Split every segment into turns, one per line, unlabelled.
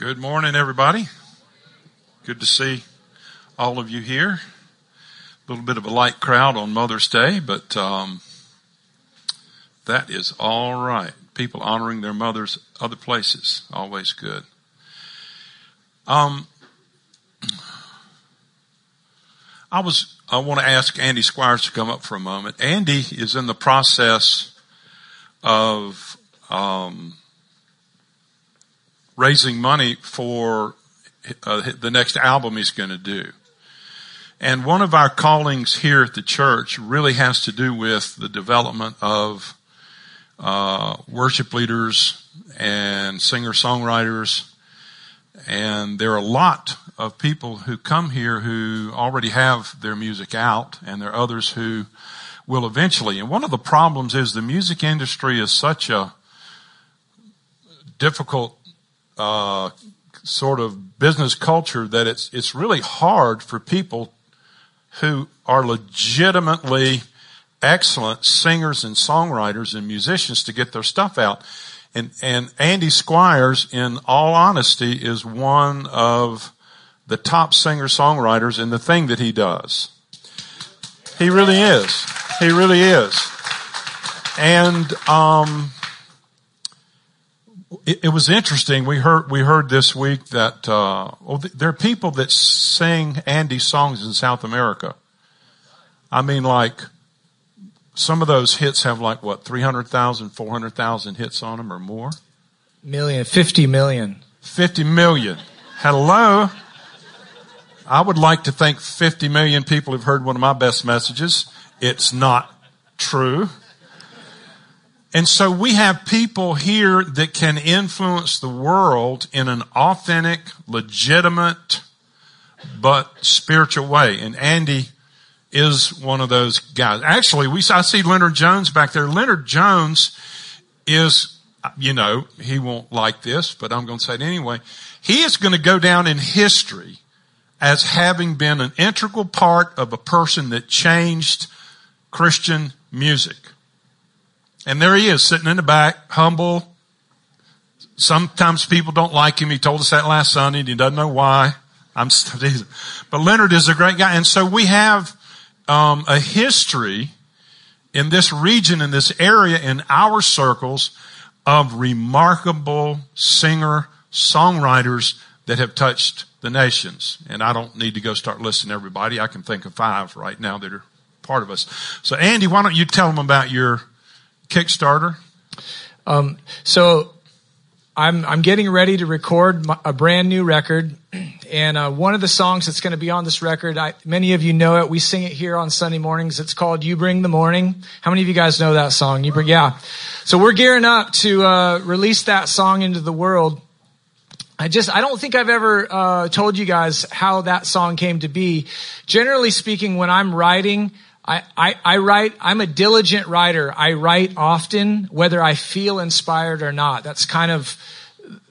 Good morning, everybody. Good to see all of you here. A little bit of a light crowd on Mother's Day, but um, that is all right. People honoring their mothers other places, always good. Um, I was. I want to ask Andy Squires to come up for a moment. Andy is in the process of um, raising money for uh, the next album he's going to do. And one of our callings here at the church really has to do with the development of uh, worship leaders and singer songwriters. And there are a lot of people who come here who already have their music out, and there are others who will eventually. And one of the problems is the music industry is such a difficult uh, sort of business culture that it's it's really hard for people who are legitimately excellent singers and songwriters and musicians to get their stuff out. And and Andy Squires, in all honesty, is one of the top singer songwriters in the thing that he does. He really is. He really is. And um, it, it, was interesting. We heard we heard this week that uh, well, there are people that sing Andy songs in South America. I mean, like some of those hits have like what 300,000, 400,000 hits on them or more.
Million, 50 million.
50 million. Hello. I would like to think 50 million people have heard one of my best messages. It's not true. And so we have people here that can influence the world in an authentic, legitimate, but spiritual way. And Andy is one of those guys. Actually, we, I see Leonard Jones back there. Leonard Jones is, you know, he won't like this, but I'm going to say it anyway. He is going to go down in history as having been an integral part of a person that changed Christian music. And there he is sitting in the back, humble. Sometimes people don't like him. He told us that last Sunday and he doesn't know why. I'm, but Leonard is a great guy. And so we have, um, a history in this region, in this area, in our circles of remarkable singer songwriters that have touched the nations. And I don't need to go start listing everybody. I can think of five right now that are part of us. So Andy, why don't you tell them about your Kickstarter?
Um, so I'm I'm getting ready to record my, a brand new record, and uh, one of the songs that's going to be on this record, I, many of you know it. We sing it here on Sunday mornings. It's called "You Bring the Morning." How many of you guys know that song? You bring, yeah. So we're gearing up to uh, release that song into the world. I just, I don't think I've ever uh, told you guys how that song came to be. Generally speaking, when I'm writing, I, I, I, write, I'm a diligent writer. I write often, whether I feel inspired or not. That's kind of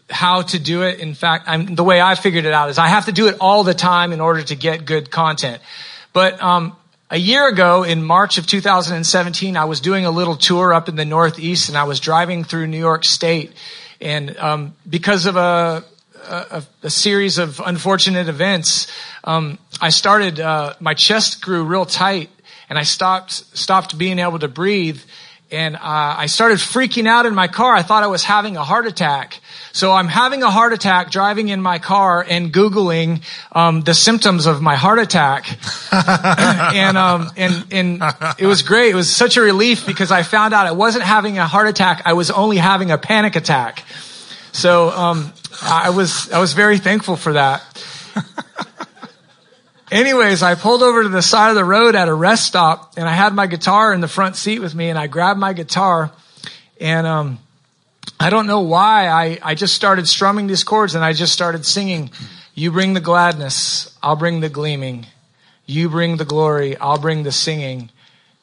how to do it. In fact, I'm, the way I figured it out is I have to do it all the time in order to get good content. But, um, a year ago in March of 2017, I was doing a little tour up in the Northeast and I was driving through New York State. And, um, because of a, a, a, series of unfortunate events, um, I started, uh, my chest grew real tight and I stopped, stopped being able to breathe. And uh, I started freaking out in my car. I thought I was having a heart attack. So I'm having a heart attack driving in my car and Googling um, the symptoms of my heart attack. and, um, and, and it was great. It was such a relief because I found out I wasn't having a heart attack. I was only having a panic attack. So um, I was I was very thankful for that. Anyways, I pulled over to the side of the road at a rest stop and I had my guitar in the front seat with me and I grabbed my guitar and, um, I don't know why I, I just started strumming these chords and I just started singing, you bring the gladness, I'll bring the gleaming. You bring the glory, I'll bring the singing.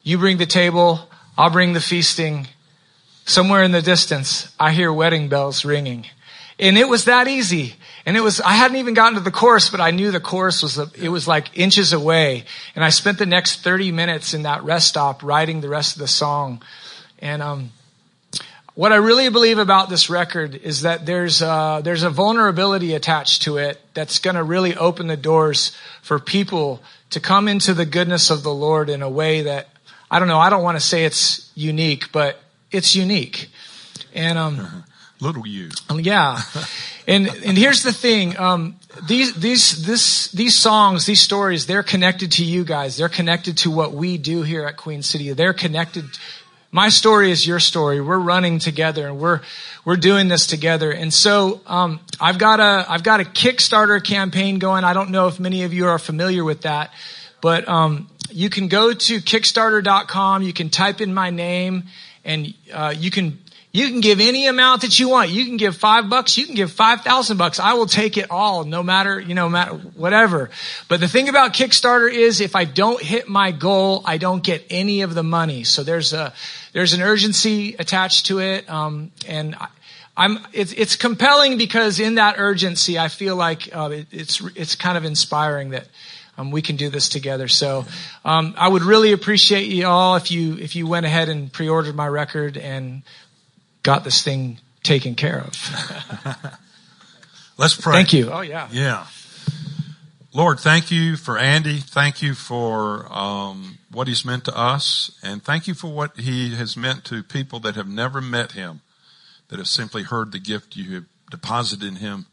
You bring the table, I'll bring the feasting. Somewhere in the distance, I hear wedding bells ringing. And it was that easy. And it was, I hadn't even gotten to the chorus, but I knew the chorus was, it was like inches away. And I spent the next 30 minutes in that rest stop writing the rest of the song. And, um, what I really believe about this record is that there's uh, there's a vulnerability attached to it that's going to really open the doors for people to come into the goodness of the Lord in a way that I don't know. I don't want to say it's unique, but it's unique. And um,
little you,
yeah. And and here's the thing. Um, these these this these songs, these stories, they're connected to you guys. They're connected to what we do here at Queen City. They're connected my story is your story. We're running together and we're, we're doing this together. And so, um, I've got a, I've got a Kickstarter campaign going. I don't know if many of you are familiar with that, but, um, you can go to kickstarter.com. You can type in my name and, uh, you can, you can give any amount that you want. You can give five bucks. You can give five thousand bucks. I will take it all, no matter, you know, matter, whatever. But the thing about Kickstarter is if I don't hit my goal, I don't get any of the money. So there's a, there's an urgency attached to it. Um, and I, I'm, it's, it's compelling because in that urgency, I feel like uh, it, it's it's kind of inspiring that um, we can do this together. So um, I would really appreciate you all if you if you went ahead and pre-ordered my record and got this thing taken care of.
Let's pray.
Thank you. Oh yeah.
Yeah. Lord, thank you for Andy. Thank you for um, what he's meant to us, and thank you for what he has meant to people that have never met him, that have simply heard the gift you have deposited in him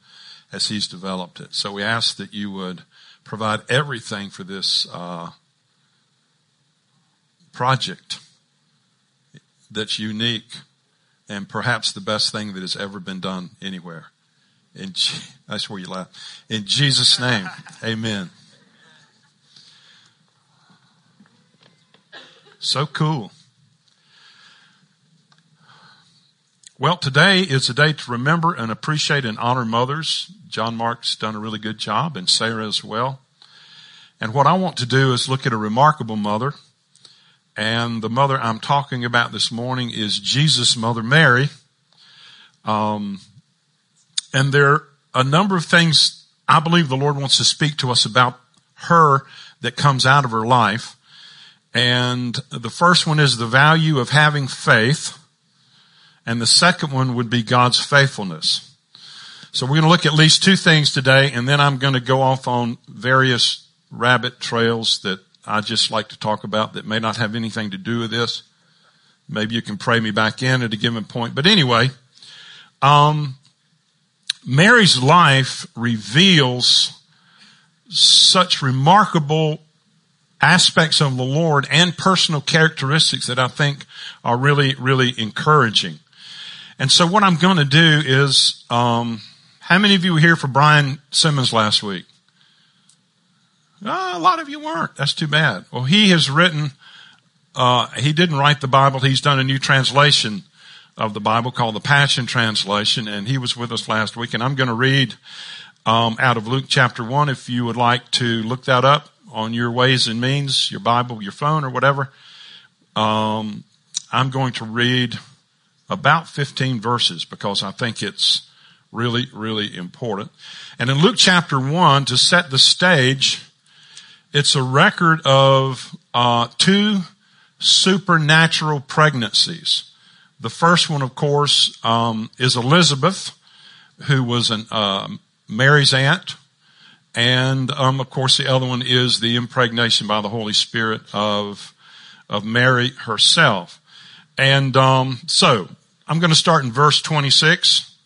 as he's developed it. So we ask that you would provide everything for this uh, project that's unique and perhaps the best thing that has ever been done anywhere. In, where you laugh. In Jesus' name, amen. So cool. Well, today is a day to remember and appreciate and honor mothers. John Mark's done a really good job and Sarah as well. And what I want to do is look at a remarkable mother. And the mother I'm talking about this morning is Jesus' mother, Mary. Um, and there are a number of things I believe the Lord wants to speak to us about her that comes out of her life. And the first one is the value of having faith. And the second one would be God's faithfulness. So we're going to look at least two things today, and then I'm going to go off on various rabbit trails that I just like to talk about that may not have anything to do with this. Maybe you can pray me back in at a given point. But anyway, um, Mary's life reveals such remarkable aspects of the Lord and personal characteristics that I think are really, really encouraging. And so what I'm going to do is, um, how many of you were here for Brian Simmons last week? A lot of you weren't. That's too bad. Well, he has written, uh, he didn't write the Bible. He's done a new translation of the Bible called the Passion Translation, and he was with us last week. And I'm going to read um, out of Luke chapter one. If you would like to look that up on your ways and means, your Bible, your phone, or whatever, um, I'm going to read about 15 verses because I think it's really, really important. And in Luke chapter one, to set the stage, it's a record of uh, two supernatural pregnancies. The first one, of course, um, is Elizabeth, who was an, uh, Mary's aunt. And, um, of course, the other one is the impregnation by the Holy Spirit of, of Mary herself. And, um, so I'm going to start in verse 26.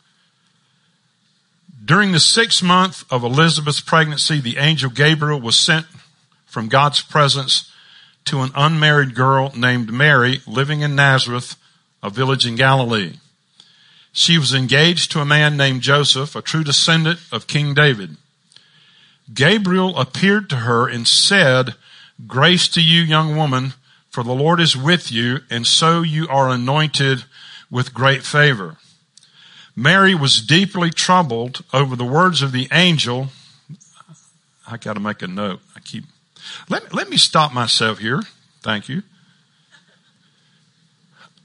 During the sixth month of Elizabeth's pregnancy, the angel Gabriel was sent from God's presence to an unmarried girl named Mary living in Nazareth a village in Galilee. She was engaged to a man named Joseph, a true descendant of King David. Gabriel appeared to her and said, Grace to you, young woman, for the Lord is with you, and so you are anointed with great favor. Mary was deeply troubled over the words of the angel. I got to make a note. I keep, let, let me stop myself here. Thank you.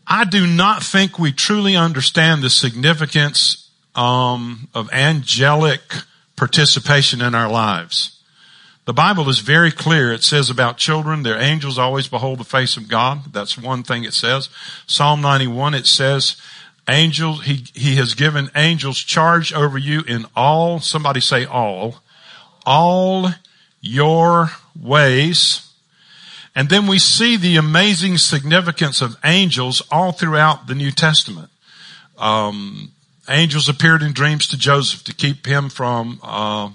I do not think we truly understand the significance um, of angelic participation in our lives. The Bible is very clear. It says about children, their angels always behold the face of God. That's one thing it says. Psalm 91, it says, Angels, he, he has given angels charge over you in all, somebody say all, all your ways. And then we see the amazing significance of angels all throughout the New Testament. Um, angels appeared in dreams to Joseph to keep him from uh,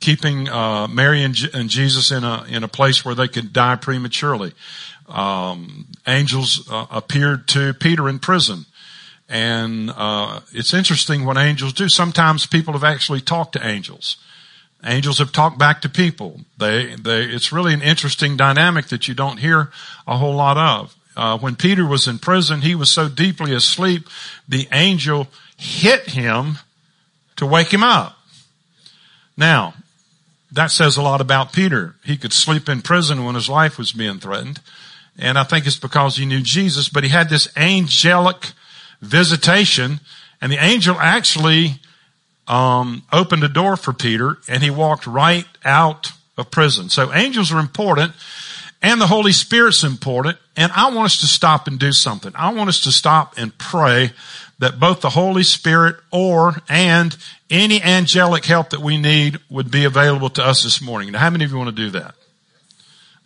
keeping uh, Mary and, J- and, Jesus in a in a place where they could die prematurely. Um, angels uh, appeared to Peter in prison, and uh, it's interesting what angels do. Sometimes people have actually talked to angels. Angels have talked back to people. They, they, it's really an interesting dynamic that you don't hear a whole lot of. Uh, when Peter was in prison, he was so deeply asleep, the angel hit him to wake him up. Now, that says a lot about Peter. He could sleep in prison when his life was being threatened. And I think it's because he knew Jesus, but he had this angelic visitation and the angel actually um, opened a door for Peter and he walked right out of prison. So angels are important and the Holy Spirit's important. And I want us to stop and do something. I want us to stop and pray that both the Holy Spirit or and any angelic help that we need would be available to us this morning. Now, how many of you want to do that?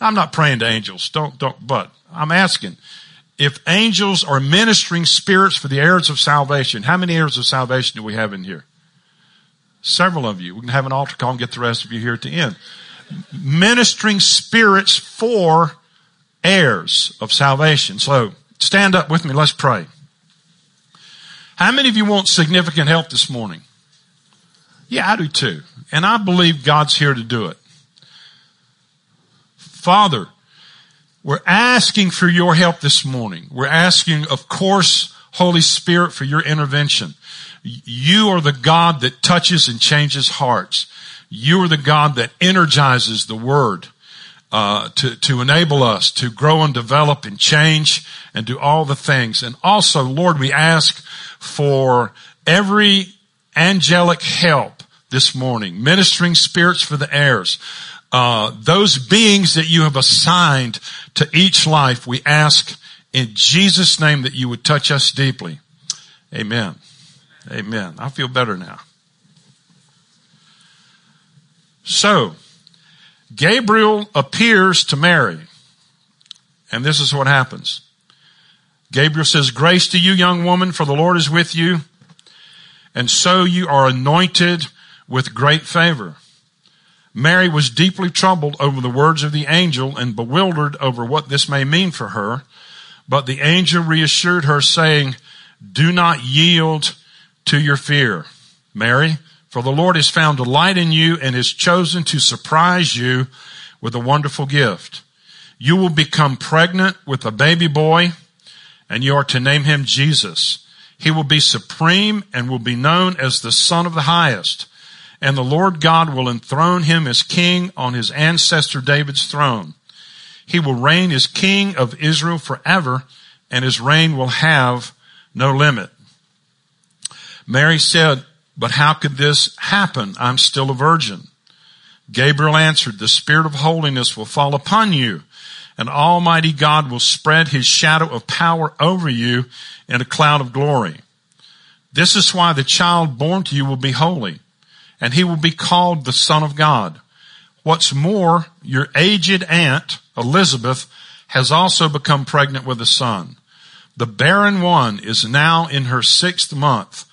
I'm not praying to angels. Don't, don't, but I'm asking if angels are ministering spirits for the heirs of salvation, how many heirs of salvation do we have in here? Several of you. We can have an altar call and get the rest of you here at the end. Ministering spirits for heirs of salvation. So stand up with me. Let's pray. How many of you want significant help this morning? Yeah, I do too. And I believe God's here to do it. Father, we're asking for your help this morning. We're asking, of course, Holy Spirit, for your intervention. You are the God that touches and changes hearts. You are the God that energizes the word. Uh, to to enable us to grow and develop and change and do all the things. And also, Lord, we ask for every angelic help this morning, ministering spirits for the heirs. Uh, those beings that you have assigned to each life, we ask in Jesus' name that you would touch us deeply. Amen. Amen. I feel better now. So, Gabriel appears to Mary. And this is what happens. Gabriel says, grace to you, young woman, for the Lord is with you. And so you are anointed with great favor. Mary was deeply troubled over the words of the angel and bewildered over what this may mean for her. But the angel reassured her saying, do not yield to your fear, Mary, for the Lord has found delight in you and has chosen to surprise you with a wonderful gift. You will become pregnant with a baby boy and you are to name him Jesus. He will be supreme and will be known as the son of the highest. And the Lord God will enthrone him as king on his ancestor David's throne. He will reign as king of Israel forever and his reign will have no limit. Mary said, but how could this happen? I'm still a virgin. Gabriel answered, the spirit of holiness will fall upon you and Almighty God will spread his shadow of power over you in a cloud of glory. This is why the child born to you will be holy and he will be called the son of God. What's more, your aged aunt, Elizabeth, has also become pregnant with a son. The barren one is now in her sixth month.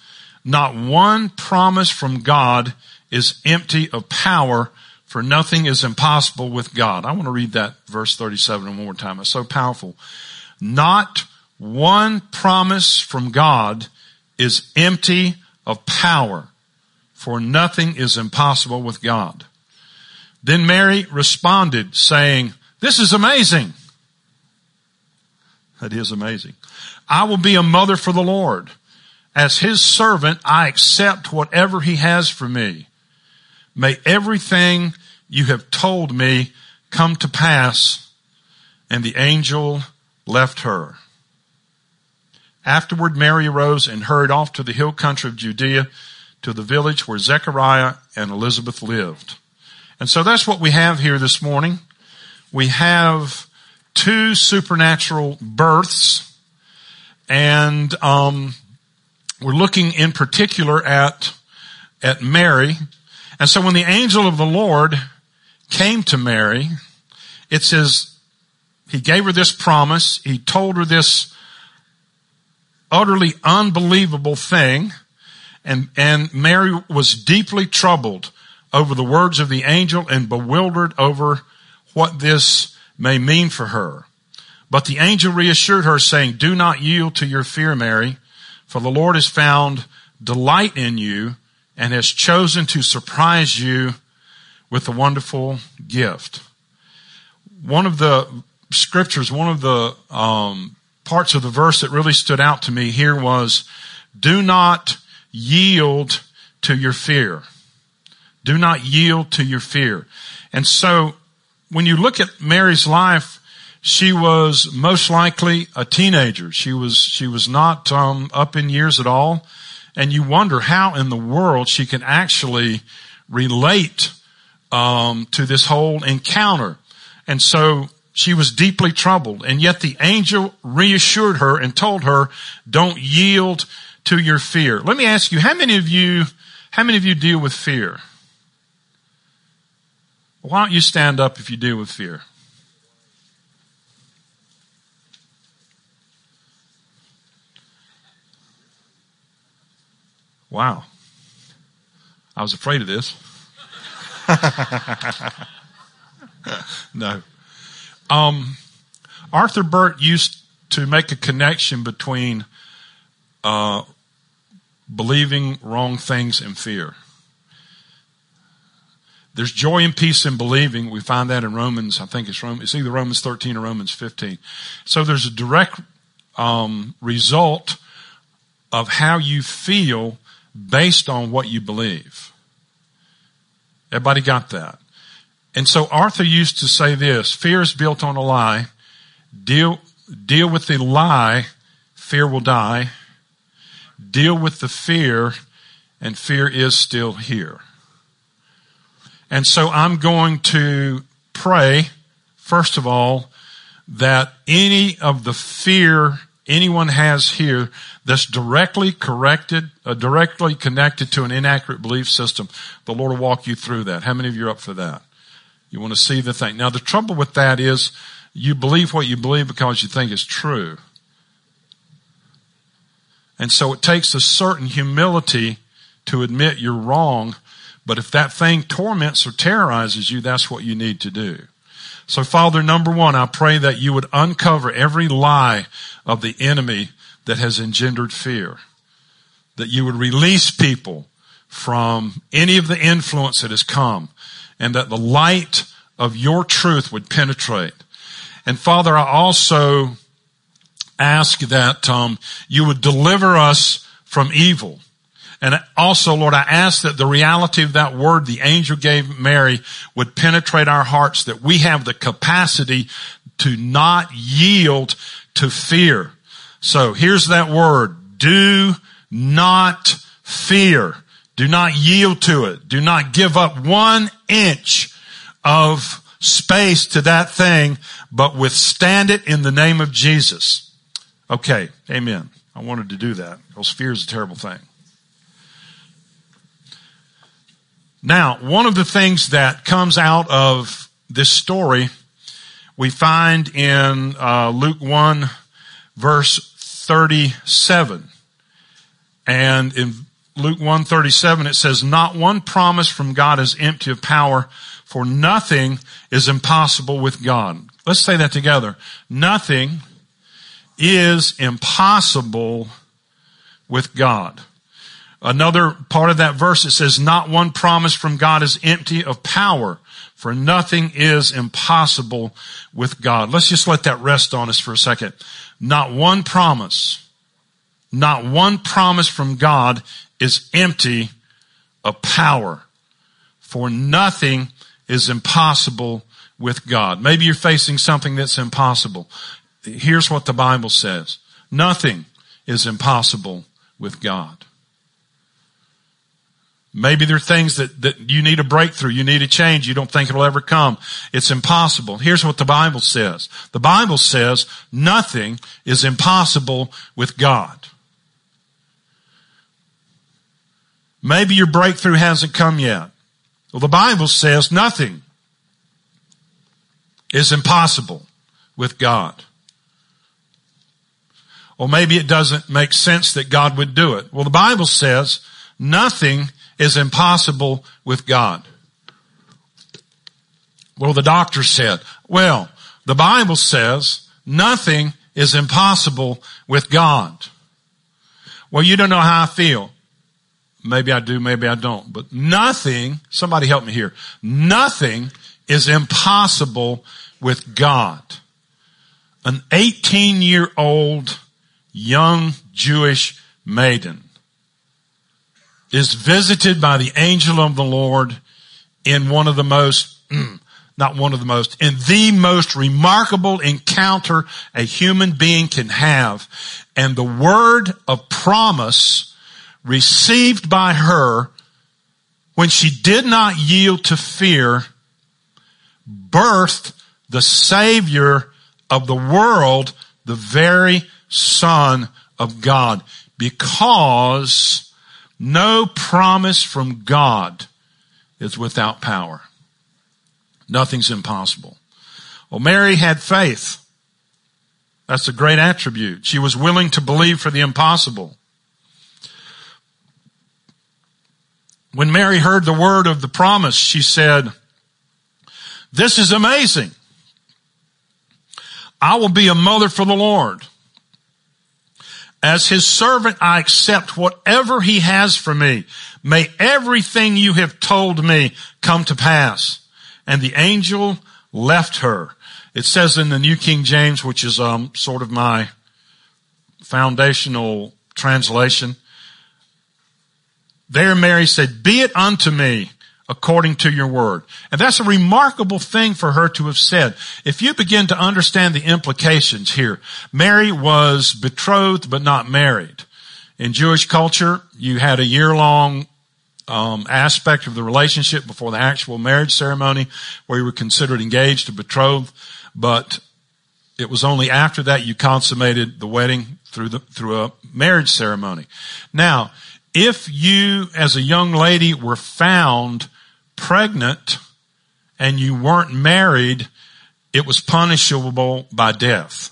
Not one promise from God is empty of power for nothing is impossible with God. I want to read that verse 37 one more time. It's so powerful. Not one promise from God is empty of power, for nothing is impossible with God. Then Mary responded saying, this is amazing. That is amazing. I will be a mother for the Lord. As his servant, I accept whatever he has for me. May everything you have told me come to pass. And the angel left her. Afterward, Mary arose and hurried off to the hill country of Judea to the village where Zechariah and Elizabeth lived. And so that's what we have here this morning. We have two supernatural births And, um, we're looking in particular at, at Mary. And so when the angel of the Lord came to Mary, it says he gave her this promise. He told her this utterly unbelievable thing. And, and Mary was deeply troubled over the words of the angel and bewildered over what this may mean for her. But the angel reassured her saying, do not yield to your fear, Mary, for the Lord has found delight in you and has chosen to surprise you with a wonderful gift. One of the scriptures, one of the um, parts of the verse that really stood out to me here was, do not yield to your fear. Do not yield to your fear. And so when you look at Mary's life, she was most likely a teenager. She was, she was not, um, up in years at all. And you wonder how in the world she can actually relate, um, to this whole encounter. And so she was deeply troubled. And yet the angel reassured her and told her, don't yield to your fear. Let me ask you, how many of you, how many of you deal with fear? Why don't you stand up if you deal with fear? Wow. I was afraid of this. no. Um, Arthur Burt used to make a connection between uh, believing wrong things and fear. There's joy and peace in believing. We find that in Romans. I think it's. It's either Romans 13 or Romans 15. So there's a direct um, result of how you feel based on what you believe. Everybody got that? And so Arthur used to say this: Fear is built on a lie. Deal deal with the lie. Fear will die. Deal with the fear, and fear is still here. And so I'm going to pray, first of all, that any of the fear anyone has here that's directly corrected, uh, directly connected to an inaccurate belief system, the Lord will walk you through that. How many of you are up for that? You want to see the thing. Now the trouble with that is you believe what you believe because you think it's true. And so it takes a certain humility to admit you're wrong but if that thing torments or terrorizes you, that's what you need to do. So Father, number one, I pray that you would uncover every lie of the enemy that has engendered fear. That you would release people from any of the influence that has come and that the light of your truth would penetrate. And Father, I also ask that um, you would deliver us from evil. And also, Lord, I ask that the reality of that word the angel gave Mary would penetrate our hearts, that we have the capacity to not yield to fear. So here's that word. Do not fear. Do not yield to it. Do not give up one inch of space to that thing, but withstand it in the name of Jesus. Okay. Amen. I wanted to do that because fear is a terrible thing. Now, one of the things that comes out of this story, we find in uh, Luke 1 verse 37. And in Luke 137 it says, not one promise from God is empty of power, for nothing is impossible with God. Let's say that together. Nothing is impossible with God. Another part of that verse, it says, not one promise from God is empty of power, for nothing is impossible with God. Let's just let that rest on us for a second. Not one promise, not one promise from God is empty of power, for nothing is impossible with God. Maybe you're facing something that's impossible. Here's what the Bible says. Nothing is impossible with God. Maybe there are things that, that you need a breakthrough. You need a change. You don't think it'll ever come. It's impossible. Here's what the Bible says. The Bible says nothing is impossible with God. Maybe your breakthrough hasn't come yet. Well, the Bible says nothing is impossible with God. Or maybe it doesn't make sense that God would do it. Well, the Bible says nothing is impossible with God. Well, the doctor said, well, the Bible says nothing is impossible with God. Well, you don't know how I feel. Maybe I do, maybe I don't, but nothing, somebody help me here. Nothing is impossible with God. An 18 year old young Jewish maiden is visited by the angel of the Lord in one of the most, mm, not one of the most, in the most remarkable encounter a human being can have. And the word of promise received by her when she did not yield to fear birthed the savior of the world, the very son of God because no promise from God is without power. Nothing's impossible. Well, Mary had faith. That's a great attribute. She was willing to believe for the impossible. When Mary heard the word of the promise, she said, this is amazing. I will be a mother for the Lord. As his servant, I accept whatever he has for me. May everything you have told me come to pass. And the angel left her. It says in the New King James, which is um, sort of my foundational translation. There Mary said, be it unto me according to your word. And that's a remarkable thing for her to have said. If you begin to understand the implications here, Mary was betrothed but not married. In Jewish culture, you had a year long um, aspect of the relationship before the actual marriage ceremony where you were considered engaged or betrothed, but it was only after that you consummated the wedding through the, through a marriage ceremony. Now, if you as a young lady were found pregnant and you weren't married, it was punishable by death.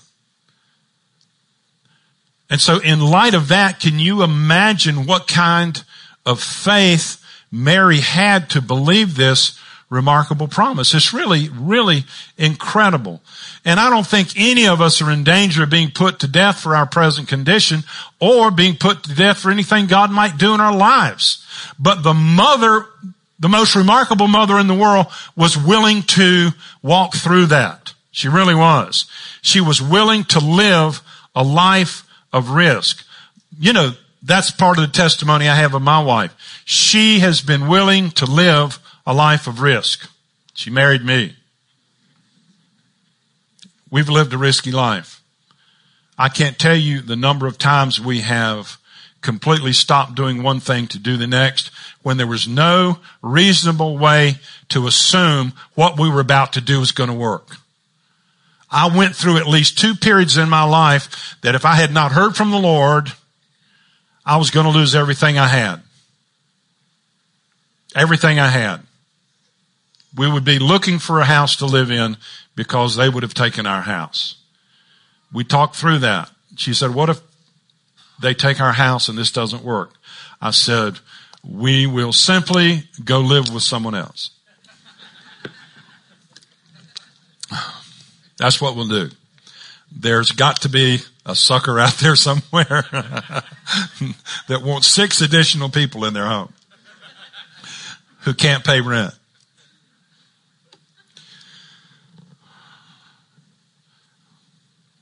And so in light of that, can you imagine what kind of faith Mary had to believe this remarkable promise? It's really, really incredible. And I don't think any of us are in danger of being put to death for our present condition or being put to death for anything God might do in our lives. But the mother the most remarkable mother in the world was willing to walk through that. She really was. She was willing to live a life of risk. You know, that's part of the testimony I have of my wife. She has been willing to live a life of risk. She married me. We've lived a risky life. I can't tell you the number of times we have completely stopped doing one thing to do the next when there was no reasonable way to assume what we were about to do was going to work. I went through at least two periods in my life that if I had not heard from the Lord, I was going to lose everything I had. Everything I had. We would be looking for a house to live in because they would have taken our house. We talked through that. She said, what if they take our house and this doesn't work. I said, we will simply go live with someone else. That's what we'll do. There's got to be a sucker out there somewhere that wants six additional people in their home who can't pay rent.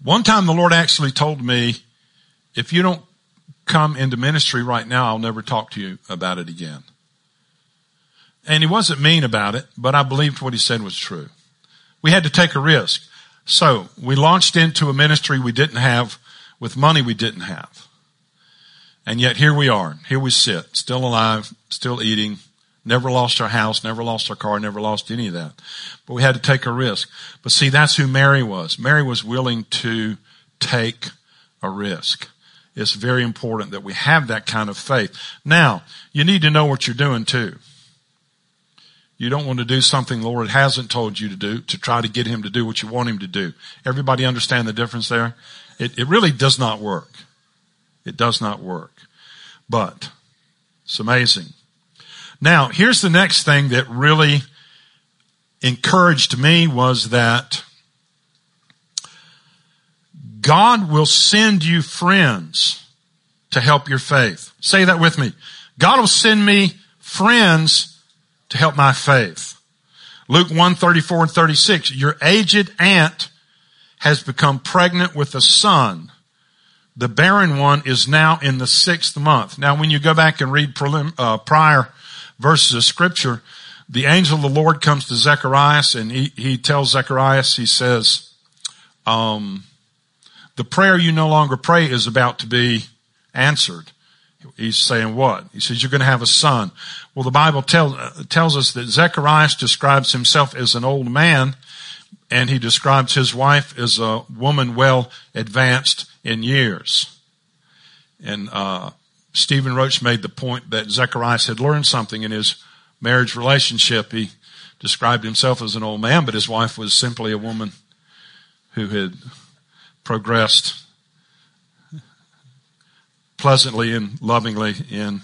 One time the Lord actually told me, if you don't come into ministry right now, I'll never talk to you about it again. And he wasn't mean about it, but I believed what he said was true. We had to take a risk. So we launched into a ministry we didn't have with money we didn't have. And yet here we are. Here we sit, still alive, still eating, never lost our house, never lost our car, never lost any of that. But we had to take a risk. But see, that's who Mary was. Mary was willing to take a risk. It's very important that we have that kind of faith. Now, you need to know what you're doing too. You don't want to do something the Lord hasn't told you to do to try to get him to do what you want him to do. Everybody understand the difference there? It, it really does not work. It does not work. But it's amazing. Now, here's the next thing that really encouraged me was that God will send you friends to help your faith. Say that with me. God will send me friends to help my faith. Luke 1, 34 and 36. Your aged aunt has become pregnant with a son. The barren one is now in the sixth month. Now, when you go back and read prelim, uh, prior verses of scripture, the angel of the Lord comes to Zacharias and he, he tells Zacharias, he says, um, the prayer you no longer pray is about to be answered. He's saying what? He says, you're going to have a son. Well, the Bible tell, uh, tells us that Zacharias describes himself as an old man and he describes his wife as a woman well advanced in years. And, uh, Stephen Roach made the point that Zacharias had learned something in his marriage relationship. He described himself as an old man, but his wife was simply a woman who had progressed pleasantly and lovingly in,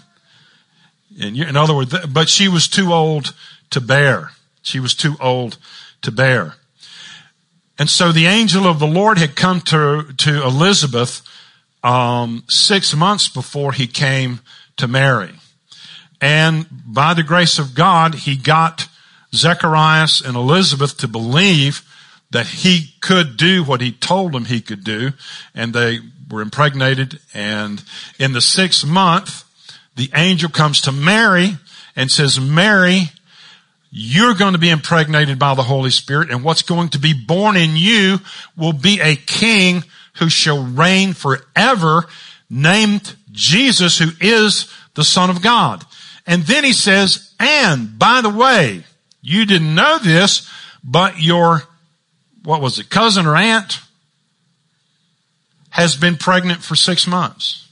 in, in other words, but she was too old to bear. She was too old to bear. And so the angel of the Lord had come to, to Elizabeth, um, six months before he came to Mary. And by the grace of God, he got Zacharias and Elizabeth to believe that he could do what he told them he could do. And they were impregnated. And in the sixth month, the angel comes to Mary and says, Mary, you're going to be impregnated by the Holy Spirit and what's going to be born in you will be a king who shall reign forever named Jesus who is the son of God. And then he says, and by the way, you didn't know this, but your, what was it, cousin or aunt has been pregnant for six months.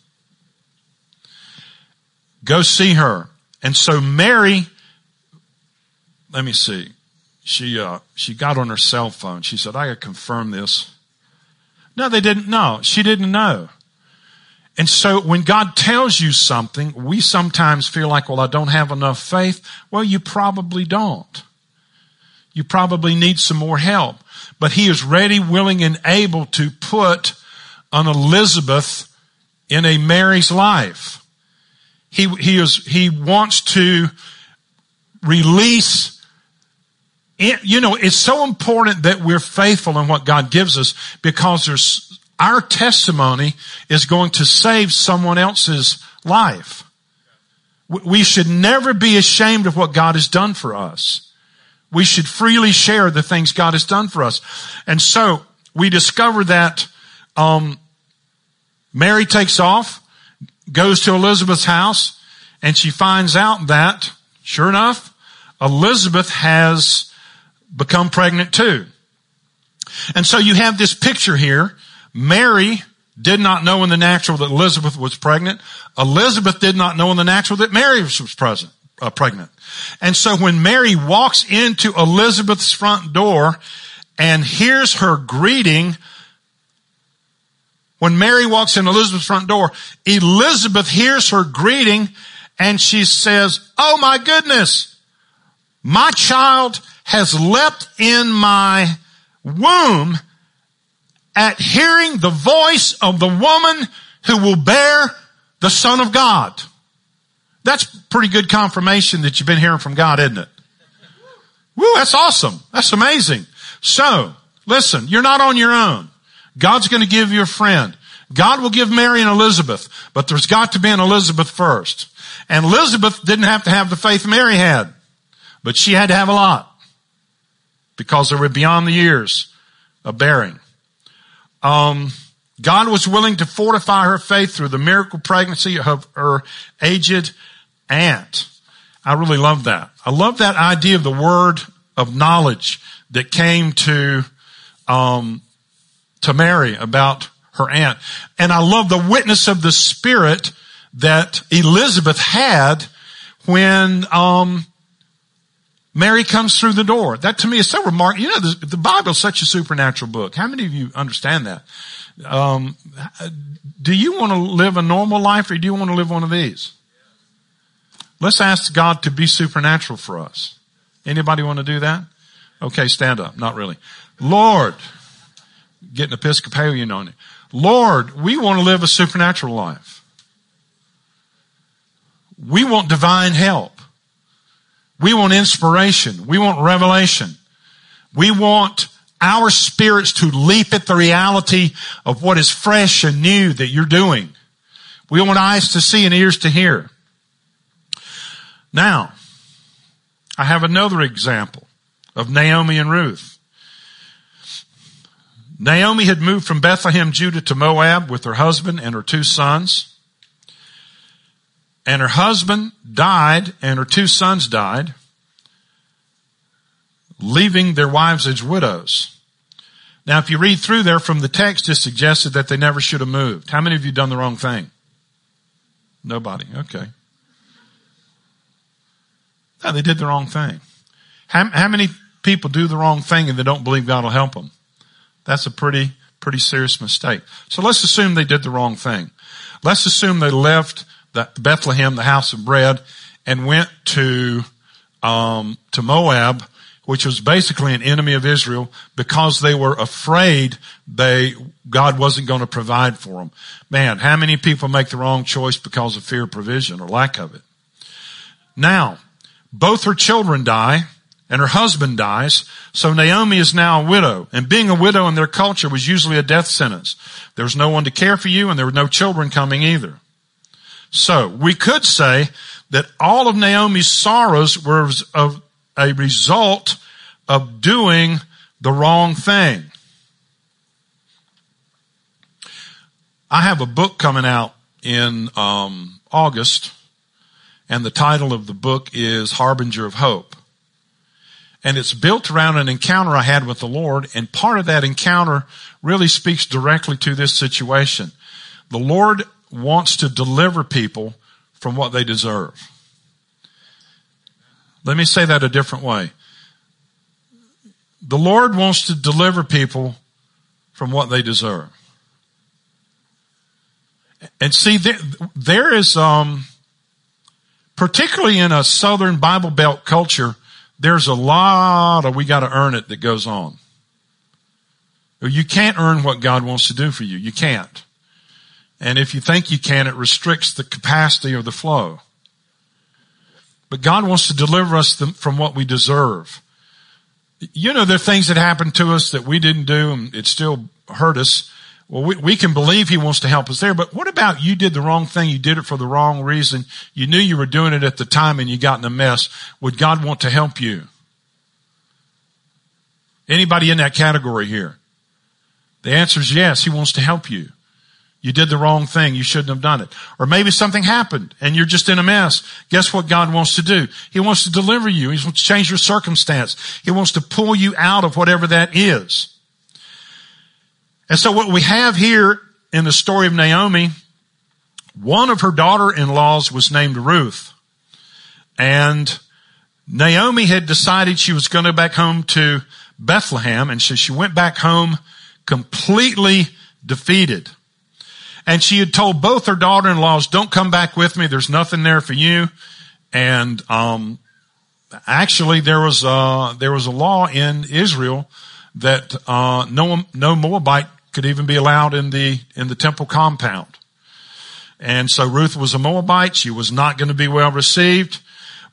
Go see her. And so Mary, let me see. She, uh, she got on her cell phone. She said, I gotta confirm this. No, they didn't know. She didn't know. And so when God tells you something, we sometimes feel like, well, I don't have enough faith. Well, you probably don't. You probably need some more help. But He is ready, willing, and able to put an Elizabeth in a Mary's life. He, he is, he wants to release it, you know, it's so important that we're faithful in what God gives us because there's, our testimony is going to save someone else's life. We should never be ashamed of what God has done for us. We should freely share the things God has done for us. And so we discover that um, Mary takes off, goes to Elizabeth's house, and she finds out that, sure enough, Elizabeth has become pregnant too. And so you have this picture here. Mary did not know in the natural that Elizabeth was pregnant. Elizabeth did not know in the natural that Mary was present, uh, pregnant. And so when Mary walks into Elizabeth's front door and hears her greeting when Mary walks in Elizabeth's front door, Elizabeth hears her greeting and she says, Oh my goodness, my child has leapt in my womb at hearing the voice of the woman who will bear the son of God. That's pretty good confirmation that you've been hearing from God, isn't it? Woo, that's awesome. That's amazing. So, listen, you're not on your own. God's going to give you a friend. God will give Mary and Elizabeth, but there's got to be an Elizabeth first. And Elizabeth didn't have to have the faith Mary had, but she had to have a lot because they were beyond the years of bearing. Um, God was willing to fortify her faith through the miracle pregnancy of her aged aunt. I really love that. I love that idea of the word of knowledge that came to, um, to Mary about her aunt. And I love the witness of the spirit that Elizabeth had when, um, Mary comes through the door. That to me is so remarkable. You know, the, the Bible is such a supernatural book. How many of you understand that? Um, do you want to live a normal life or do you want to live one of these? Let's ask God to be supernatural for us. Anybody want to do that? Okay, stand up. Not really. Lord, getting Episcopalian on it. Lord, we want to live a supernatural life. We want divine help. We want inspiration. We want revelation. We want our spirits to leap at the reality of what is fresh and new that you're doing. We want eyes to see and ears to hear. Now, I have another example of Naomi and Ruth. Naomi had moved from Bethlehem, Judah to Moab with her husband and her two sons. And her husband died and her two sons died, leaving their wives as widows. Now, if you read through there from the text, it suggested that they never should have moved. How many of you done the wrong thing? Nobody. Okay. No, they did the wrong thing. How, how many people do the wrong thing and they don't believe God will help them? That's a pretty, pretty serious mistake. So let's assume they did the wrong thing. Let's assume they left Bethlehem, the house of bread, and went to, um, to Moab, which was basically an enemy of Israel because they were afraid they, God wasn't going to provide for them. Man, how many people make the wrong choice because of fear of provision or lack of it? Now, both her children die and her husband dies. So Naomi is now a widow and being a widow in their culture was usually a death sentence. There was no one to care for you and there were no children coming either. So we could say that all of Naomi's sorrows were of a result of doing the wrong thing. I have a book coming out in um, August, and the title of the book is Harbinger of Hope. And it's built around an encounter I had with the Lord, and part of that encounter really speaks directly to this situation. The Lord wants to deliver people from what they deserve. Let me say that a different way. The Lord wants to deliver people from what they deserve. And see, there, there is, um, particularly in a Southern Bible Belt culture, there's a lot of we got to earn it that goes on. You can't earn what God wants to do for you. You can't. And if you think you can, it restricts the capacity of the flow. But God wants to deliver us from what we deserve. You know, there are things that happen to us that we didn't do and it still hurt us. Well, we, we can believe he wants to help us there, but what about you did the wrong thing? You did it for the wrong reason. You knew you were doing it at the time and you got in a mess. Would God want to help you? Anybody in that category here? The answer is yes. He wants to help you. You did the wrong thing. You shouldn't have done it. Or maybe something happened and you're just in a mess. Guess what God wants to do? He wants to deliver you. He wants to change your circumstance. He wants to pull you out of whatever that is. And so what we have here in the story of Naomi, one of her daughter-in-laws was named Ruth. And Naomi had decided she was going to go back home to Bethlehem. And so she went back home completely defeated. And she had told both her daughter-in-laws, don't come back with me. There's nothing there for you. And, um, actually there was, uh, there was a law in Israel that, uh, no, no Moabite could even be allowed in the, in the temple compound. And so Ruth was a Moabite. She was not going to be well received,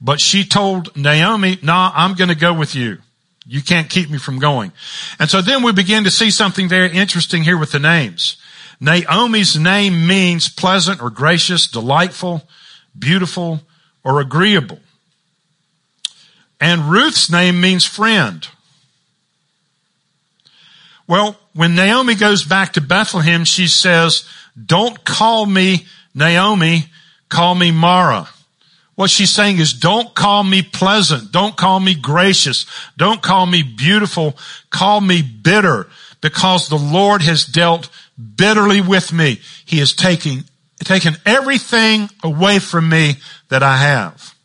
but she told Naomi, nah, I'm going to go with you. You can't keep me from going. And so then we begin to see something very interesting here with the names. Naomi's name means pleasant or gracious, delightful, beautiful, or agreeable. And Ruth's name means friend. Well, when Naomi goes back to Bethlehem, she says, don't call me Naomi, call me Mara. What she's saying is don't call me pleasant. Don't call me gracious. Don't call me beautiful. Call me bitter because the Lord has dealt bitterly with me. He has taking, taken everything away from me that I have.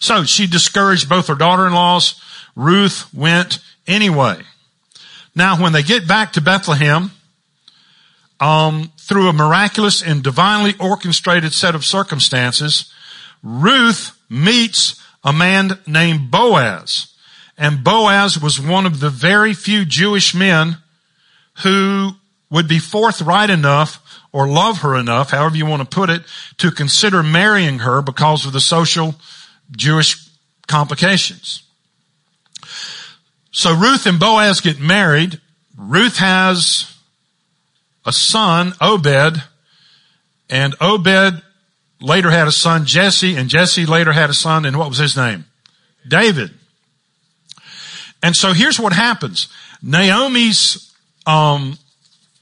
So she discouraged both her daughter-in-laws. Ruth went anyway. Now when they get back to Bethlehem, um, through a miraculous and divinely orchestrated set of circumstances, Ruth meets a man named Boaz. And Boaz was one of the very few Jewish men who would be forthright enough or love her enough, however you want to put it, to consider marrying her because of the social Jewish complications. So Ruth and Boaz get married. Ruth has a son, Obed, and Obed later had a son, Jesse, and Jesse later had a son, and what was his name? David. And so here's what happens. Naomi's, um,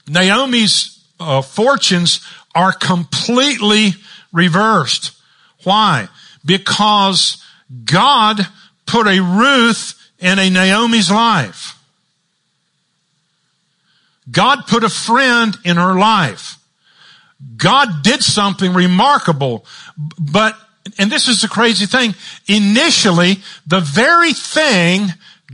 Naomi's uh, fortunes are completely reversed. Why? Because God put a Ruth in a Naomi's life. God put a friend in her life. God did something remarkable, but, and this is the crazy thing, initially, the very thing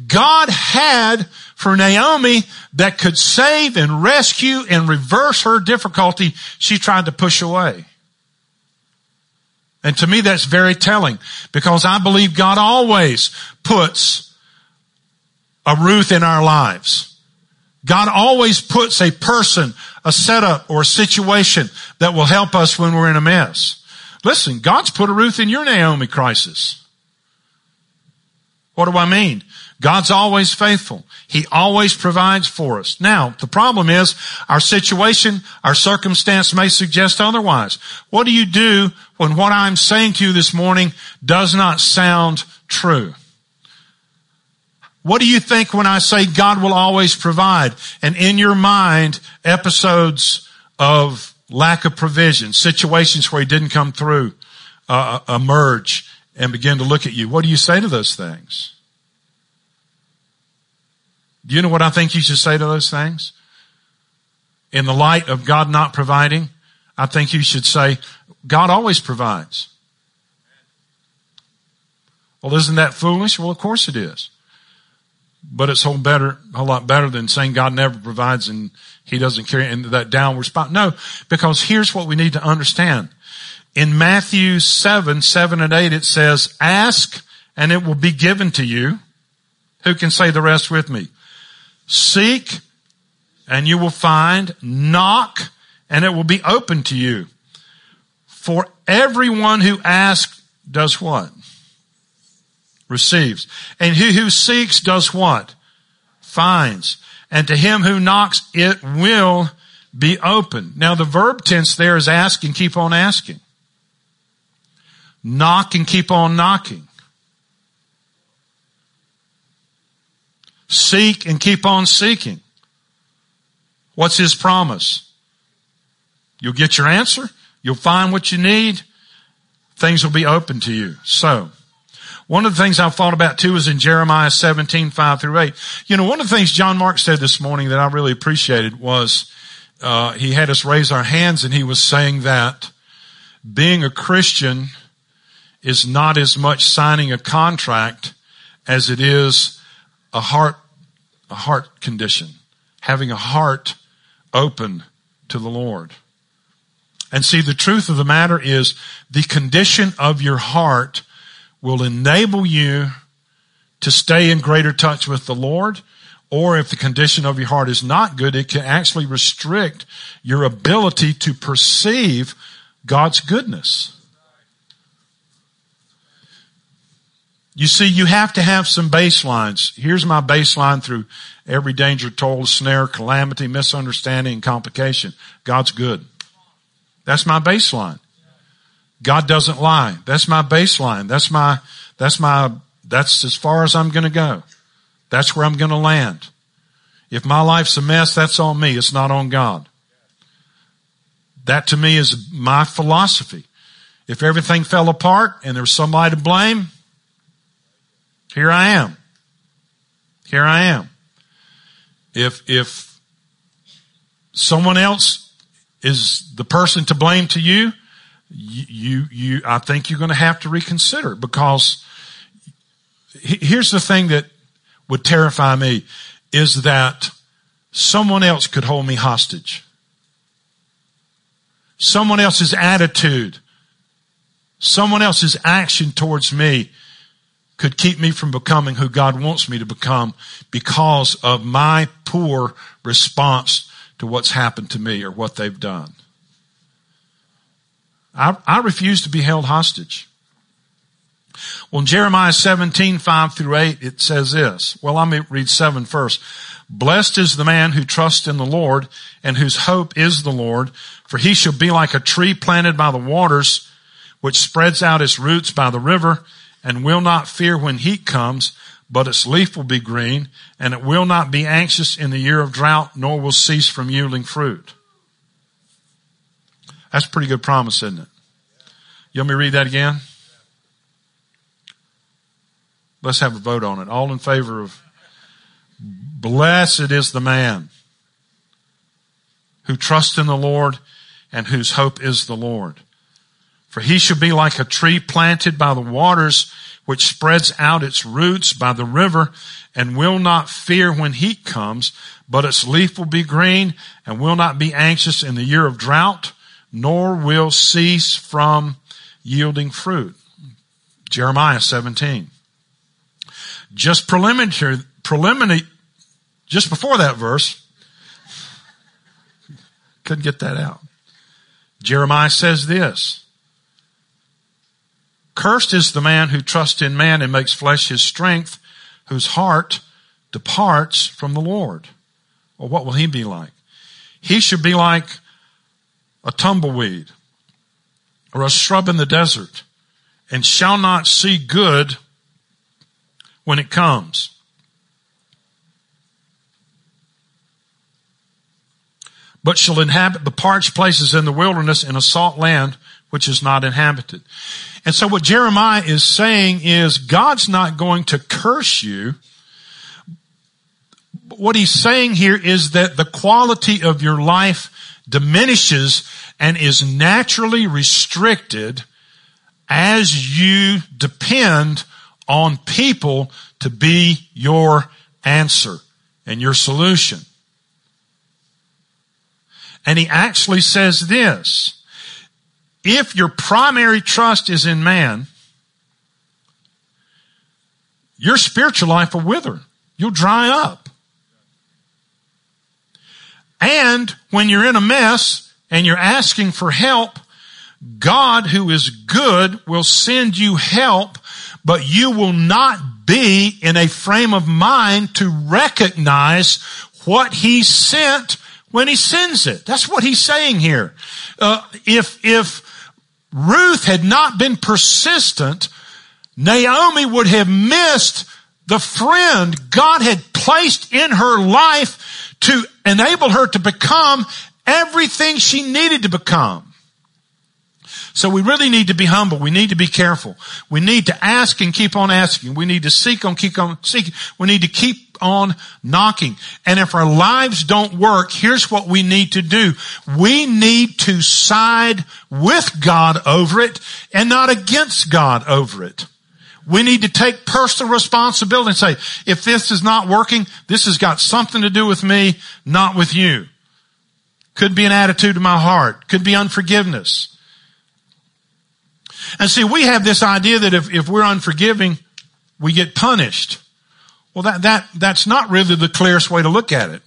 God had for Naomi that could save and rescue and reverse her difficulty, she tried to push away. And to me that's very telling because I believe God always puts a Ruth in our lives. God always puts a person, a setup, or a situation that will help us when we're in a mess. Listen, God's put a Ruth in your Naomi crisis. What do I mean? God's always faithful. He always provides for us. Now, the problem is our situation, our circumstance may suggest otherwise. What do you do when what I'm saying to you this morning does not sound true? What do you think when I say God will always provide? And in your mind, episodes of lack of provision, situations where he didn't come through, uh, uh, emerge and begin to look at you. What do you say to those things? Do you know what I think you should say to those things? In the light of God not providing, I think you should say, God always provides. Well, isn't that foolish? Well, of course it is but it's whole better, a lot better than saying God never provides and he doesn't carry in that downward spot. No, because here's what we need to understand. In Matthew 7, 7 and 8, it says, ask and it will be given to you. Who can say the rest with me? Seek and you will find. Knock and it will be open to you. For everyone who asks does what? receives. And he who seeks does what? Finds. And to him who knocks, it will be open. Now the verb tense there is ask and keep on asking. Knock and keep on knocking. Seek and keep on seeking. What's his promise? You'll get your answer. You'll find what you need. Things will be open to you. So, one of the things I've thought about too is in Jeremiah 17, 5 through 8. You know, one of the things John Mark said this morning that I really appreciated was, uh, he had us raise our hands and he was saying that being a Christian is not as much signing a contract as it is a heart, a heart condition. Having a heart open to the Lord. And see, the truth of the matter is the condition of your heart will enable you to stay in greater touch with the Lord. Or if the condition of your heart is not good, it can actually restrict your ability to perceive God's goodness. You see, you have to have some baselines. Here's my baseline through every danger, toil, snare, calamity, misunderstanding, and complication. God's good. That's my baseline. God doesn't lie. That's my baseline. That's my, that's my, that's as far as I'm going to go. That's where I'm going to land. If my life's a mess, that's on me. It's not on God. That to me is my philosophy. If everything fell apart and there was somebody to blame, here I am. Here I am. If, if someone else is the person to blame to you, you, you, I think you're going to have to reconsider because here's the thing that would terrify me is that someone else could hold me hostage. Someone else's attitude, someone else's action towards me could keep me from becoming who God wants me to become because of my poor response to what's happened to me or what they've done. I, I refuse to be held hostage. Well, in Jeremiah 17, 5 through 8, it says this. Well, let me read 7 first. Blessed is the man who trusts in the Lord and whose hope is the Lord, for he shall be like a tree planted by the waters, which spreads out its roots by the river and will not fear when heat comes, but its leaf will be green and it will not be anxious in the year of drought, nor will cease from yielding fruit. That's a pretty good promise, isn't it? You want me to read that again? Let's have a vote on it. All in favor of blessed is the man who trusts in the Lord and whose hope is the Lord. For he shall be like a tree planted by the waters, which spreads out its roots by the river and will not fear when heat comes, but its leaf will be green and will not be anxious in the year of drought, nor will cease from yielding fruit. Jeremiah 17. Just preliminary, preliminary, just before that verse, couldn't get that out. Jeremiah says this, Cursed is the man who trusts in man and makes flesh his strength, whose heart departs from the Lord. Well, what will he be like? He should be like a tumbleweed or a shrub in the desert and shall not see good when it comes. But shall inhabit the parched places in the wilderness in a salt land which is not inhabited. And so what Jeremiah is saying is God's not going to curse you. What he's saying here is that the quality of your life diminishes and is naturally restricted as you depend on people to be your answer and your solution. And he actually says this, if your primary trust is in man, your spiritual life will wither. You'll dry up. And when you're in a mess and you're asking for help, God who is good will send you help, but you will not be in a frame of mind to recognize what he sent when he sends it. That's what he's saying here. Uh, if, if Ruth had not been persistent, Naomi would have missed the friend God had placed in her life to enable her to become everything she needed to become. So we really need to be humble. We need to be careful. We need to ask and keep on asking. We need to seek on, keep on seeking. We need to keep on knocking. And if our lives don't work, here's what we need to do. We need to side with God over it and not against God over it. We need to take personal responsibility and say, if this is not working, this has got something to do with me, not with you. Could be an attitude in my heart. Could be unforgiveness. And see, we have this idea that if, if we're unforgiving, we get punished. Well, that, that, that's not really the clearest way to look at it.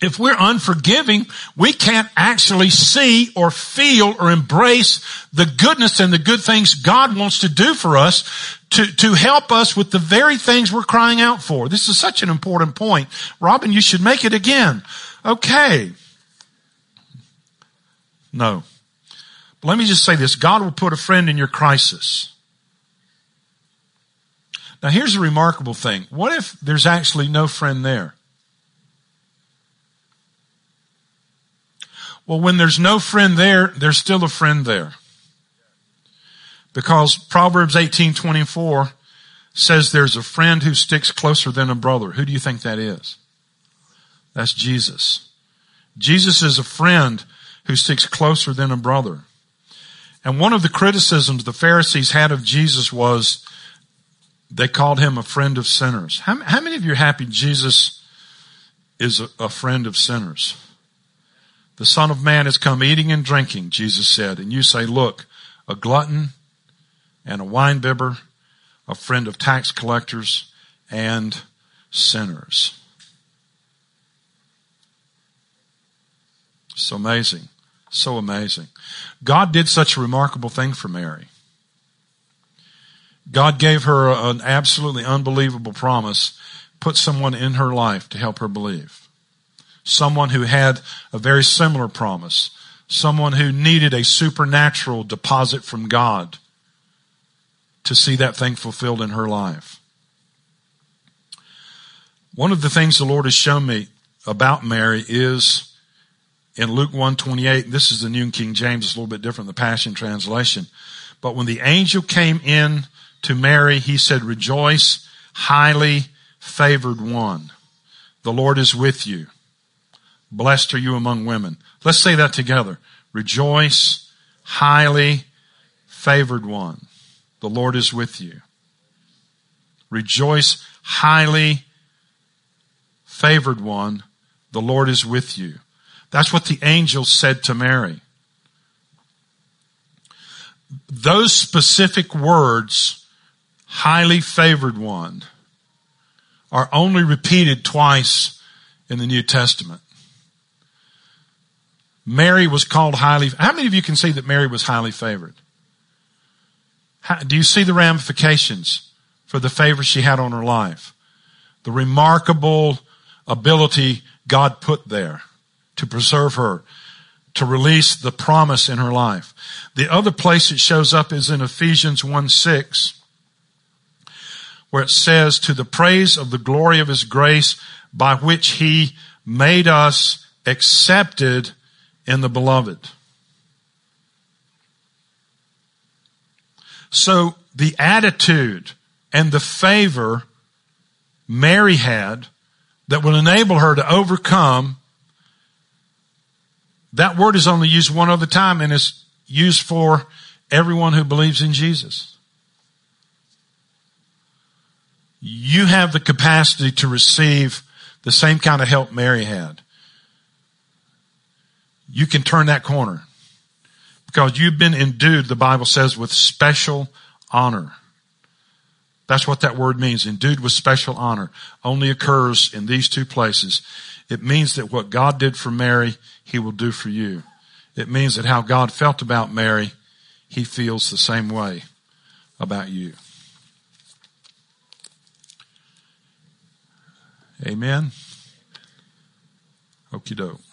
If we're unforgiving, we can't actually see or feel or embrace the goodness and the good things God wants to do for us to, to help us with the very things we're crying out for. This is such an important point. Robin, you should make it again. Okay. No. But let me just say this. God will put a friend in your crisis. Now here's a remarkable thing. What if there's actually no friend there? Well, when there's no friend there, there's still a friend there. Because Proverbs 18:24 says there's a friend who sticks closer than a brother. Who do you think that is? That's Jesus. Jesus is a friend who sticks closer than a brother. And one of the criticisms the Pharisees had of Jesus was they called him a friend of sinners. How, how many of you are happy Jesus is a, a friend of sinners? The Son of Man has come eating and drinking, Jesus said. And you say, look, a glutton and a winebibber, a friend of tax collectors and sinners. So amazing. So amazing. God did such a remarkable thing for Mary. God gave her an absolutely unbelievable promise, put someone in her life to help her believe. Someone who had a very similar promise. Someone who needed a supernatural deposit from God to see that thing fulfilled in her life. One of the things the Lord has shown me about Mary is in Luke 128, this is the New King James, it's a little bit different, the Passion Translation. But when the angel came in to Mary, he said, rejoice, highly favored one. The Lord is with you. Blessed are you among women. Let's say that together. Rejoice, highly favored one. The Lord is with you. Rejoice, highly favored one. The Lord is with you. That's what the angel said to Mary. Those specific words highly favored one are only repeated twice in the New Testament. Mary was called highly, how many of you can see that Mary was highly favored? How, do you see the ramifications for the favor she had on her life? The remarkable ability God put there to preserve her, to release the promise in her life. The other place it shows up is in Ephesians 1 6 where it says, to the praise of the glory of his grace by which he made us accepted in the beloved. So the attitude and the favor Mary had that will enable her to overcome, that word is only used one other time and it's used for everyone who believes in Jesus you have the capacity to receive the same kind of help Mary had. You can turn that corner because you've been endued, the Bible says, with special honor. That's what that word means. Endued with special honor only occurs in these two places. It means that what God did for Mary, he will do for you. It means that how God felt about Mary, he feels the same way about you. Amen. Okie doke.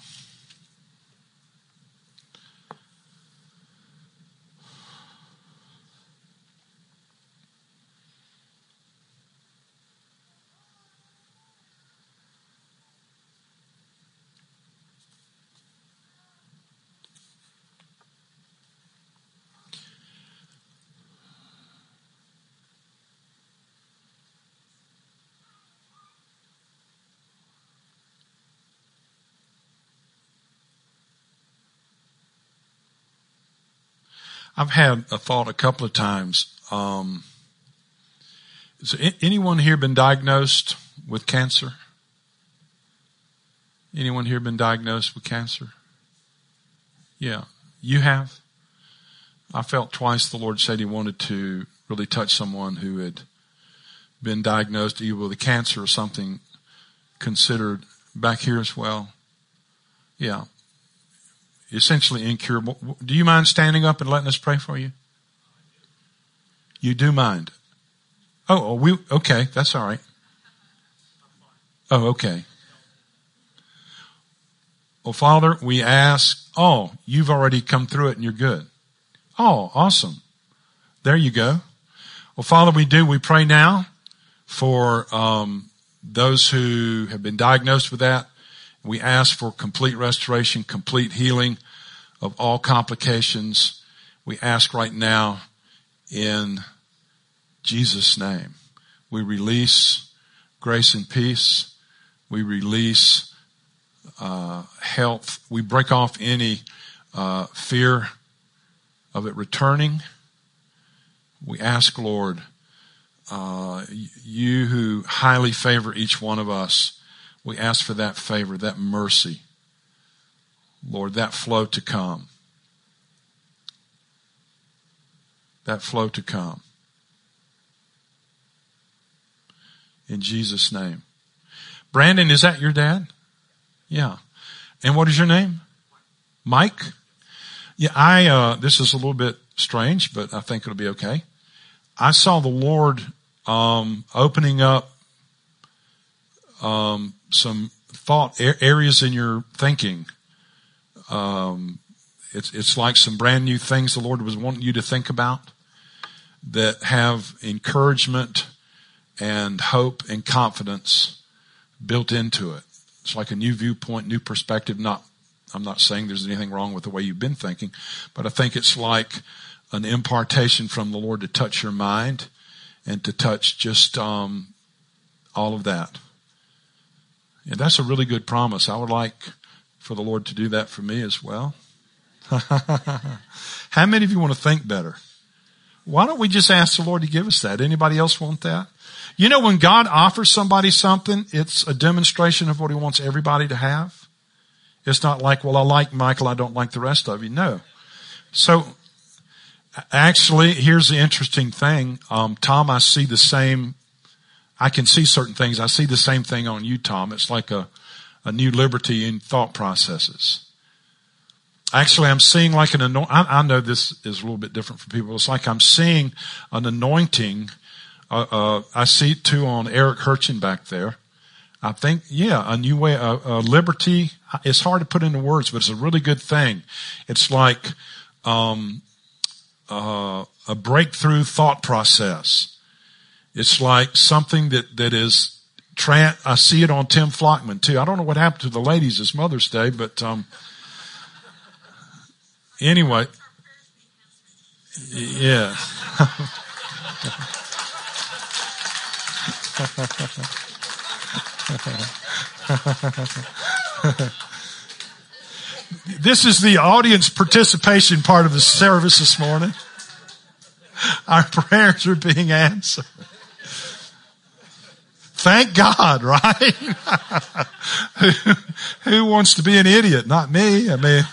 I've had a thought a couple of times. Um, has anyone here been diagnosed with cancer? Anyone here been diagnosed with cancer? Yeah, you have. I felt twice the Lord said He wanted to really touch someone who had been diagnosed either with a cancer or something considered back here as well. Yeah essentially incurable. Do you mind standing up and letting us pray for you? You do mind. Oh, oh, we, okay, that's all right. Oh, okay. Well, Father, we ask, oh, you've already come through it and you're good. Oh, awesome. There you go. Well, Father, we do, we pray now for um, those who have been diagnosed with that. We ask for complete restoration, complete healing of all complications. We ask right now in Jesus' name. We release grace and peace. We release uh, health. We break off any uh, fear of it returning. We ask, Lord, uh, you who highly favor each one of us, we ask for that favor, that mercy. Lord, that flow to come. That flow to come. In Jesus' name. Brandon, is that your dad? Yeah. And what is your name? Mike? Yeah, I, uh, this is a little bit strange, but I think it'll be okay. I saw the Lord, um, opening up, um, some thought areas in your thinking. Um, it's, it's like some brand new things the Lord was wanting you to think about that have encouragement and hope and confidence built into it. It's like a new viewpoint, new perspective. Not, I'm not saying there's anything wrong with the way you've been thinking, but I think it's like an impartation from the Lord to touch your mind and to touch just um, all of that. And that's a really good promise. I would like for the Lord to do that for me as well. How many of you want to think better? Why don't we just ask the Lord to give us that? Anybody else want that? You know, when God offers somebody something, it's a demonstration of what he wants everybody to have. It's not like, well, I like Michael, I don't like the rest of you. No. So, actually, here's the interesting thing. Um, Tom, I see the same, I can see certain things. I see the same thing on you, Tom. It's like a, a new liberty in thought processes. Actually, I'm seeing like an anointing. I, know this is a little bit different for people. It's like I'm seeing an anointing uh, uh, I see too on Eric Hirchin back there. I think, yeah, a new way, uh, liberty. It's hard to put into words, but it's a really good thing. It's like um, uh, a breakthrough thought process. It's like something that that is. Tra- I see it on Tim Flockman too. I don't know what happened to the ladies this Mother's Day, but um, anyway, yeah. this is the audience participation part of the service this morning. Our prayers are being answered. Thank God, right? who, who wants to be an idiot? Not me. I mean,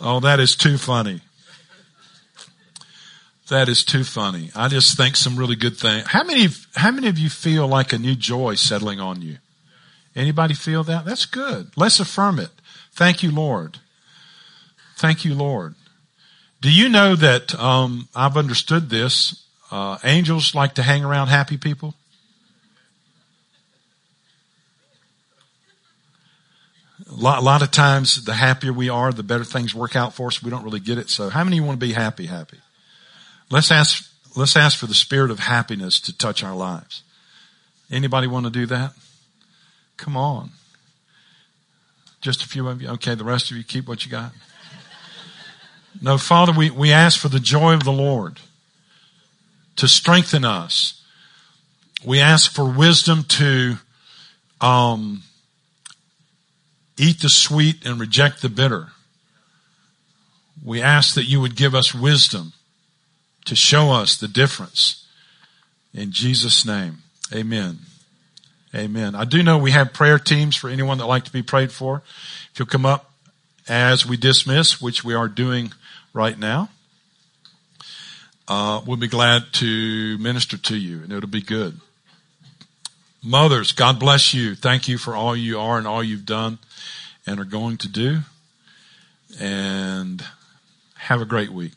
oh, that is too funny. That is too funny. I just think some really good things. How many, how many of you feel like a new joy settling on you? Anybody feel that? That's good. Let's affirm it. Thank you, Lord. Thank you, Lord. Do you know that um, I've understood this? Uh, angels like to hang around happy people. Lot, a lot of times, the happier we are, the better things work out for us. We don't really get it. So, how many want to be happy? Happy. Let's ask, let's ask for the spirit of happiness to touch our lives. Anybody want to do that? Come on. Just a few of you. Okay, the rest of you keep what you got. No, Father, we, we ask for the joy of the Lord to strengthen us. We ask for wisdom to um, eat the sweet and reject the bitter. We ask that you would give us wisdom to show us the difference. In Jesus' name, amen. Amen. I do know we have prayer teams for anyone that like to be prayed for. If you'll come up as we dismiss, which we are doing right now, uh, we'll be glad to minister to you and it'll be good. Mothers, God bless you. Thank you for all you are and all you've done and are going to do. And have a great week.